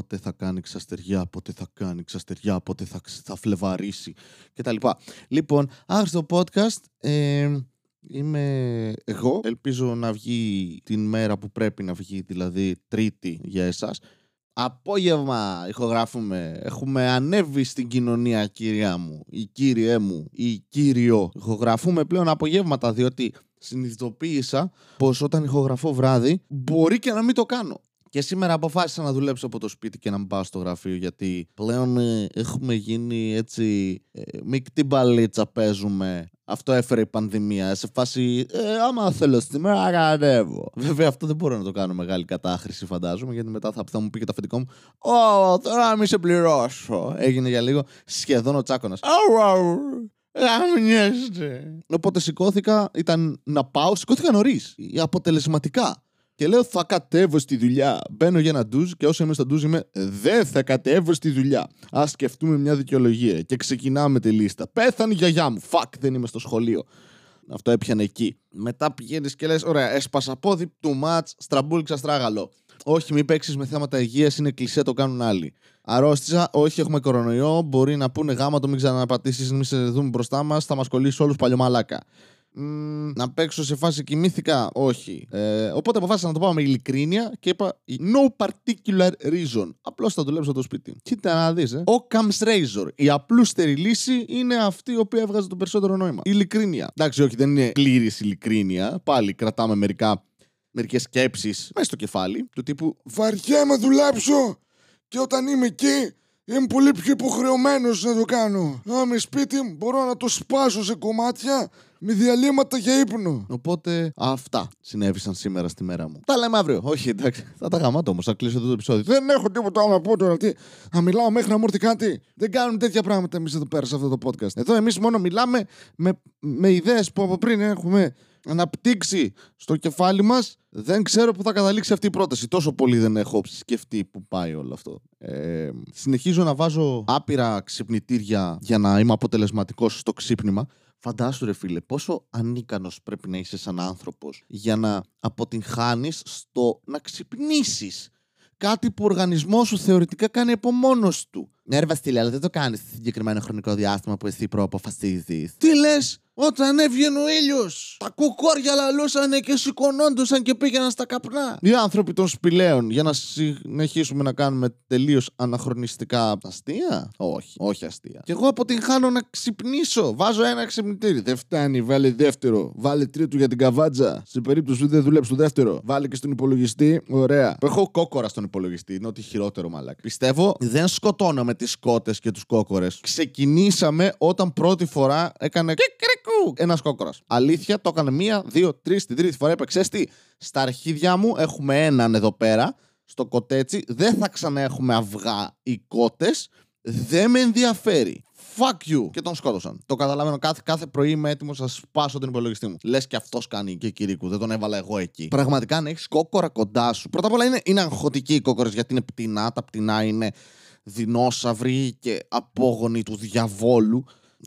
πότε θα κάνει ξαστεριά, πότε θα κάνει ξαστεριά, πότε θα, θα φλεβαρίσει κτλ. Λοιπόν, άριστο podcast. Ε, είμαι εγώ. Ελπίζω να βγει την μέρα που πρέπει να βγει, δηλαδή Τρίτη για εσάς. Απόγευμα ηχογράφουμε. Έχουμε ανέβει στην κοινωνία, κυρία μου, η κύριέ μου, η κύριο. Ηχογραφούμε πλέον απογεύματα, διότι συνειδητοποίησα πως όταν ηχογραφώ βράδυ μπορεί και να μην το κάνω. Και σήμερα αποφάσισα να δουλέψω από το σπίτι και να μην πάω στο γραφείο γιατί πλέον ε, έχουμε γίνει έτσι ε, μεικτή μπαλίτσα παίζουμε. Αυτό έφερε η πανδημία. Σε φάση, ε, άμα θέλω στη μέρα, ανέβω. Βέβαια, αυτό δεν μπορώ να το κάνω μεγάλη κατάχρηση, φαντάζομαι, γιατί μετά θα, θα μου πει και το αφεντικό μου, Ω, τώρα να μην σε πληρώσω. Έγινε για λίγο σχεδόν ο τσάκονα. Γαμιέστε. Οπότε σηκώθηκα, ήταν να πάω, σηκώθηκα νωρίς. Αποτελεσματικά. Και λέω θα κατέβω στη δουλειά. Μπαίνω για ένα ντουζ και όσο είμαι στο ντουζ είμαι δεν θα κατέβω στη δουλειά. Α σκεφτούμε μια δικαιολογία. Και ξεκινάμε τη λίστα. Πέθανε η γιαγιά μου. Φακ, δεν είμαι στο σχολείο. Αυτό έπιανε εκεί. Μετά πηγαίνεις και λες: Ωραία, έσπασα πόδι του ματ, στραμπούληξα στράγαλο. Όχι, μην παίξεις με θέματα υγείας, είναι κλεισέ, το κάνουν άλλοι. Αρρώστησα, όχι, έχουμε κορονοϊό. Μπορεί να πούνε γάμα το, μην ξαναπατήσεις, μην σε δούμε μπροστά μας, θα μας κολλήσει όλους παλιωμαλάκα. Mm, να παίξω σε φάση κοιμήθηκα, όχι. Ε, οπότε αποφάσισα να το πάω με ειλικρίνεια και είπα no particular reason. Απλώς θα δουλέψω το σπίτι. Κοίτα να δεις, ε. Ο Cam's Razor. Η απλούστερη λύση είναι αυτή η οποία έβγαζε το περισσότερο νόημα. Ειλικρίνεια. Εντάξει, όχι, δεν είναι πλήρης ειλικρίνεια. Πάλι κρατάμε μερικά μερικές σκέψεις μέσα στο κεφάλι του τύπου Βαριέμαι δουλέψω και όταν είμαι εκεί είμαι πολύ πιο υποχρεωμένος να το κάνω. Αν είμαι σπίτι μπορώ να το σπάσω σε κομμάτια με διαλύματα για ύπνο. Οπότε αυτά συνέβησαν σήμερα στη μέρα μου. Τα λέμε αύριο. Όχι, εντάξει. Θα τα γαμάτω όμως. Θα κλείσω εδώ το επεισόδιο. Δεν έχω τίποτα άλλο να πω τώρα. Τι, να μιλάω μέχρι να μου έρθει κάτι. Δεν κάνουμε τέτοια πράγματα εμείς εδώ πέρα σε αυτό το podcast. Εδώ εμείς μόνο μιλάμε με, με ιδέες που από πριν έχουμε αναπτύξει στο κεφάλι μας. Δεν ξέρω που θα καταλήξει αυτή η πρόταση. Τόσο πολύ δεν έχω σκεφτεί που πάει όλο αυτό. Ε, συνεχίζω να βάζω άπειρα ξυπνητήρια για να είμαι αποτελεσματικός στο ξύπνημα. Φαντάσου ρε φίλε, πόσο ανίκανος πρέπει να είσαι σαν άνθρωπος για να αποτυγχάνεις στο να ξυπνήσεις. Κάτι που ο οργανισμός σου θεωρητικά κάνει από μόνος του. Ναι ρε Βασίλη, αλλά δεν το κάνεις σε συγκεκριμένο χρονικό διάστημα που εσύ προαποφασίζεις. Τι λες, όταν έβγαινε ο ήλιος, τα κουκόρια λαλούσαν και σηκωνόντουσαν και πήγαιναν στα καπνά. Οι άνθρωποι των σπηλαίων, για να συνεχίσουμε να κάνουμε τελείως αναχρονιστικά αστεία; Όχι, όχι αστεία. Και εγώ αποτυγχάνω να ξυπνήσω. Βάζω ένα ξυπνητήρι. Δεν φτάνει, βάλε δεύτερο. Βάλε τρίτο για την καβάτζα. Σε περίπτωση που δεν δουλέψει το δεύτερο. Βάλε και στον υπολογιστή. Ωραία. Έχω κόκορα στον υπολογιστή. Είναι ό,τι χειρότερο, μαλακ. Πιστεύω δεν σκοτώνω με τις κότες και τους κόκορες. Ξεκινήσαμε όταν πρώτη φορά έκανε ένας κόκορας. Αλήθεια, το έκανε μία, δύο, τρεις, την τρίτη φορά. Είπα, τι, στα αρχίδια μου έχουμε έναν εδώ πέρα, στο κοτέτσι. Δεν θα ξανά έχουμε αυγά ή κότες. Δεν με ενδιαφέρει. Fuck you. Και τον σκότωσαν. Το καταλαβαίνω. Κάθε, κάθε πρωί είμαι έτοιμος να σπάσω τον υπολογιστή μου. Λες και αυτός κάνει και κηρύκου. Δεν τον έβαλα εγώ εκεί. Πραγματικά, αν έχεις κόκορα κοντά σου. Πρώτα απ' όλα είναι, είναι αγχωτικοί οι κόκορε γιατί είναι πτηνά. Τα πτηνά είναι δεινόσαυροι και απόγονοι του διαβόλου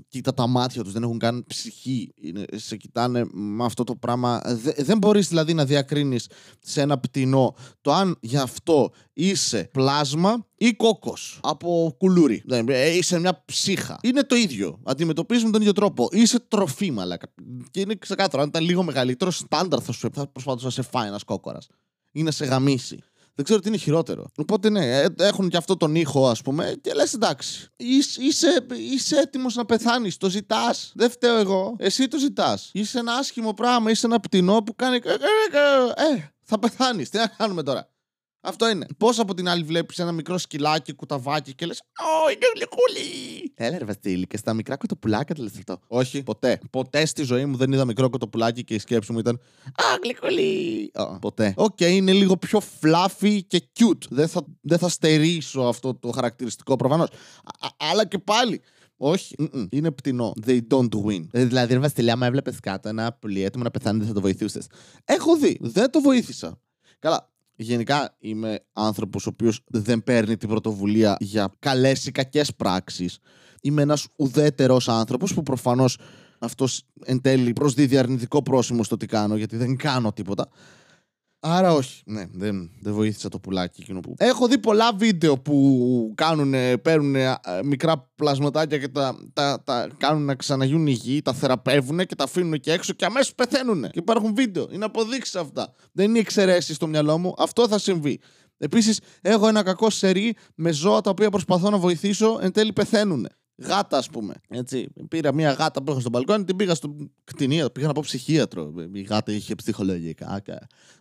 κοίτα τα μάτια τους, δεν έχουν καν ψυχή. Είναι, σε κοιτάνε με αυτό το πράγμα. δεν μπορείς δηλαδή να διακρίνεις σε ένα πτηνό το αν γι' αυτό είσαι πλάσμα ή κόκκος από κουλούρι. Ε, είσαι μια ψύχα. Είναι το ίδιο. Αντιμετωπίζουμε τον ίδιο τρόπο. Είσαι τροφή, μαλάκα. Και είναι ξεκάθαρο. Αν ήταν λίγο μεγαλύτερο, στάνταρ θα σου θα προσπαθούσες να σε φάει ένας κόκορας. Ή να σε γαμίσει. Δεν ξέρω τι είναι χειρότερο. Οπότε ναι, ε, έχουν και αυτό τον ήχο, ας πούμε, και λες εντάξει. Είσαι, είσαι έτοιμος να πεθάνεις. Το ζητάς. Δεν φταίω εγώ. Εσύ το ζητάς. Είσαι ένα άσχημο πράγμα. Είσαι ένα πτηνό που κάνει. Ε, θα πεθάνεις. Τι να κάνουμε τώρα; Αυτό είναι. Πώς από την άλλη βλέπεις ένα μικρό σκυλάκι, κουταβάκι και λες: Ω, είναι γλυκούλι. Έλα, ρε Βασίλη, και στα μικρά κοτοπουλάκια λες αυτό. Όχι, ποτέ. Ποτέ στη ζωή μου δεν είδα μικρό κοτοπουλάκι και η σκέψη μου ήταν: Α, γλυκούλι. ποτέ. Οκ, okay, είναι λίγο πιο fluffy και cute. Δεν θα, δεν θα στερήσω αυτό το χαρακτηριστικό προφανώς. Αλλά και πάλι. Όχι, mm-mm. είναι πτηνό. They don't win. Ε, δηλαδή, ρε Βασίλη, άμα έβλεπες κάτω ένα πουλί έτοιμο να πεθάνει, δεν θα το βοηθούσες. Έχω δει. Δεν το βοήθησα. Καλά, Γενικά είμαι άνθρωπος ο οποίος δεν παίρνει την πρωτοβουλία για καλές ή κακές πράξεις. Είμαι ένας ουδέτερος άνθρωπος που προφανώς αυτός εν τέλει προσδίδει αρνητικό πρόσημο στο τι κάνω, γιατί δεν κάνω τίποτα. Άρα όχι. Ναι, δεν, δεν βοήθησα το πουλάκι εκείνο που. Έχω δει πολλά βίντεο που κάνουν, παίρνουν μικρά πλασματάκια και τα, τα, τα κάνουν να ξαναγίνουν υγιεί, τα θεραπεύουν και τα αφήνουν και έξω και αμέσως πεθαίνουν. Και υπάρχουν βίντεο. Είναι αποδείξεις αυτά. Δεν είναι εξαιρέσεις στο μυαλό μου. Αυτό θα συμβεί. Επίσης, έχω ένα κακό σερί με ζώα τα οποία προσπαθώ να βοηθήσω, εν τέλει πεθαίνουν. Γάτα, ας πούμε. Έτσι. Πήρα μια γάτα που έχω στο μπαλκόνι, την πήγα στο κτηνία, πήγα να πω ψυχίατρο. Η γάτα είχε ψυχολογικά και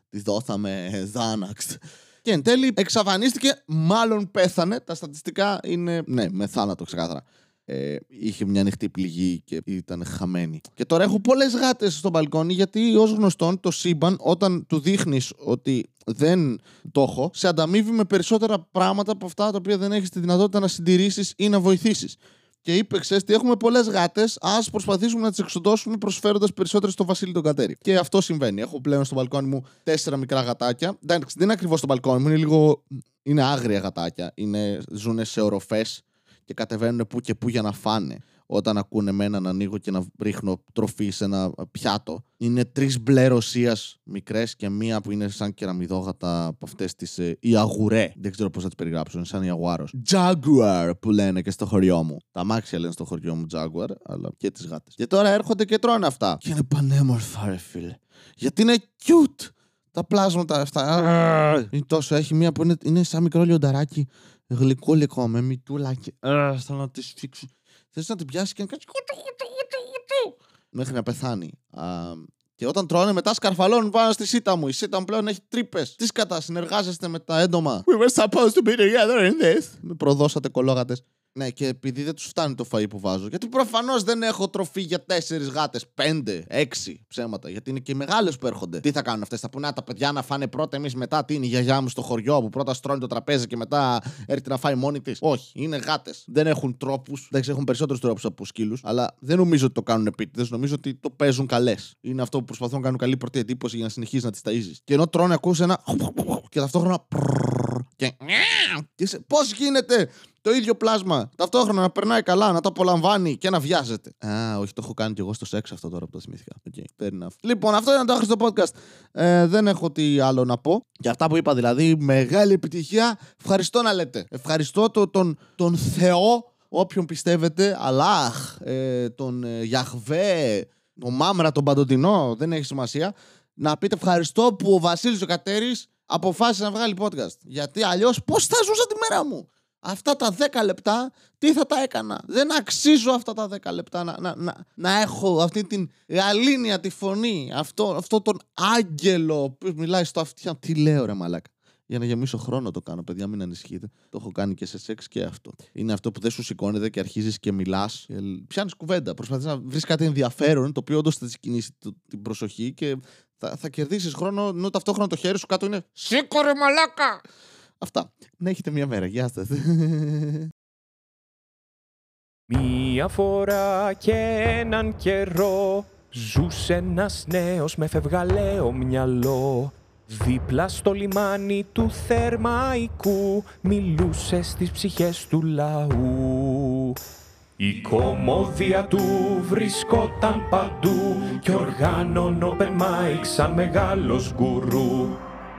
της δώσαμε Ζάναξ. Και εν τέλει εξαφανίστηκε, μάλλον πέθανε. Τα στατιστικά είναι, ναι, με θάνατο ξεκάθαρα. Ε, είχε μια ανοιχτή πληγή και ήταν χαμένη. Και τώρα έχω πολλές γάτες στο μπαλκόνι γιατί ως γνωστόν το σύμπαν, όταν του δείχνεις ότι δεν το έχω, σε ανταμείβει με περισσότερα πράγματα από αυτά τα οποία δεν έχεις τη δυνατότητα να συντηρήσεις ή να βοηθήσεις και είπε: Ξέρετε, τι έχουμε πολλές γάτες. Α προσπαθήσουμε να τις εξοντώσουμε προσφέροντας περισσότερε στο Βασίλη τον Κατέρι. Και αυτό συμβαίνει. Έχω πλέον στο μπαλκόνι μου τέσσερα μικρά γατάκια. Δεν είναι ακριβώς στο μπαλκόνι μου, είναι λίγο. Είναι άγρια γατάκια. Είναι, ζουν σε οροφές και κατεβαίνουν που και που για να φάνε όταν ακούνε εμένα να ανοίγω και να ρίχνω τροφή σε ένα πιάτο. Είναι τρεις μπλε Ρωσίας μικρές και μία που είναι σαν κεραμιδόγατα από αυτές τις. Ε, η αγουρέ. Δεν ξέρω πώς θα τις περιγράψω. Είναι σαν η αγουάρο. Jaguar που λένε και στο χωριό μου. Τα μάξια λένε στο χωριό μου Jaguar, αλλά και τις γάτες. Και τώρα έρχονται και τρώνε αυτά. Και είναι πανέμορφα, ρε φίλε. Γιατί είναι cute. Τα πλάσματα αυτά. Είναι τόσο. Έχει μία που είναι, είναι σαν μικρό λιονταράκι γλυκό λυκό με μητούλα θέλω να τη φίξω. Θες να την πιάσεις και να κάνει. Μέχρι να πεθάνει. Α, και όταν τρώνε μετά σκαρφαλώνουν πάνω στη σίτα μου. Η σίτα μου πλέον έχει τρύπες. Τι κατά συνεργάζεστε με τα έντομα; We were supposed to be together in this. Με προδώσατε κολόγατες. Ναι, και επειδή δεν τους φτάνει το φαΐ που βάζω. Γιατί προφανώς δεν έχω τροφή για τέσσερις γάτες, πέντε, έξι ψέματα. Γιατί είναι και μεγάλες που έρχονται. Τι θα κάνουν αυτές, θα πούνε τα παιδιά να φάνε πρώτα, εμείς μετά. Τι είναι η γιαγιά μου στο χωριό που πρώτα στρώνει το τραπέζι και μετά έρχεται να φάει μόνη της. Όχι, είναι γάτες. Δεν έχουν τρόπους. Δεν έχουν περισσότερους τρόπους από σκύλους. Αλλά δεν νομίζω ότι το κάνουν επίτηδες. Νομίζω ότι το παίζουν καλές. Είναι αυτό που προσπαθούν να κάνουν καλή πρώτη εντύπωση για να συνεχίσει να τις ταζει. Και ενώ τρώνε, ακούς ένα. και ταυτόχρονα. Και. Πώς γίνεται το ίδιο πλάσμα. Ταυτόχρονα να περνάει καλά, να το απολαμβάνει και να βιάζεται. Α, όχι, το έχω κάνει κι εγώ στο σεξ αυτό τώρα που το θυμήθηκα. Okay, fair enough. Λοιπόν, αυτό ήταν το άχρηστο podcast. Ε, δεν έχω τι άλλο να πω. Και αυτά που είπα δηλαδή, μεγάλη επιτυχία. Ευχαριστώ να λέτε. Ευχαριστώ το, τον, τον Θεό, όποιον πιστεύετε, Αλάχ, ε, τον ε, Γιαχβέ, τον Μάμρα, τον Παντοτινό, δεν έχει σημασία. Να πείτε ευχαριστώ που ο Βασίλης ο Κατέρης αποφάσισε να βγάλει podcast. Γιατί αλλιώς πώς θα ζούσα τη μέρα μου; Αυτά τα 10 λεπτά τι θα τα έκανα; Δεν αξίζω αυτά τα 10 λεπτά να, να, να, να έχω αυτή την γαλήνια τη φωνή, αυτό, αυτό τον άγγελο που μιλάει στο αυτιά. Τι λέω ρε μαλάκα; Για να γεμίσω χρόνο το κάνω, παιδιά, μην ανησυχείτε. Το έχω κάνει και σε σεξ και αυτό. Είναι αυτό που δεν σου σηκώνεται και αρχίζεις και μιλάς. Πιάνεις κουβέντα. Προσπαθείς να βρεις κάτι ενδιαφέρον, το οποίο όντως θα κινήσει την προσοχή και θα, θα κερδίσεις χρόνο, ενώ ταυτόχρονα το χέρι σου κάτω είναι. Σήκωρε μαλάκα! Αυτά. Να έχετε μια μέρα. Γεια σας. Μία φορά και έναν καιρό Ζούσε ένας νέος με φευγαλαίο μυαλό Δίπλα στο λιμάνι του Θερμαϊκού Μιλούσε στις ψυχές του λαού η κομμόδια του βρισκόταν παντού και οργάνων open mic σαν μεγάλος γκουρού.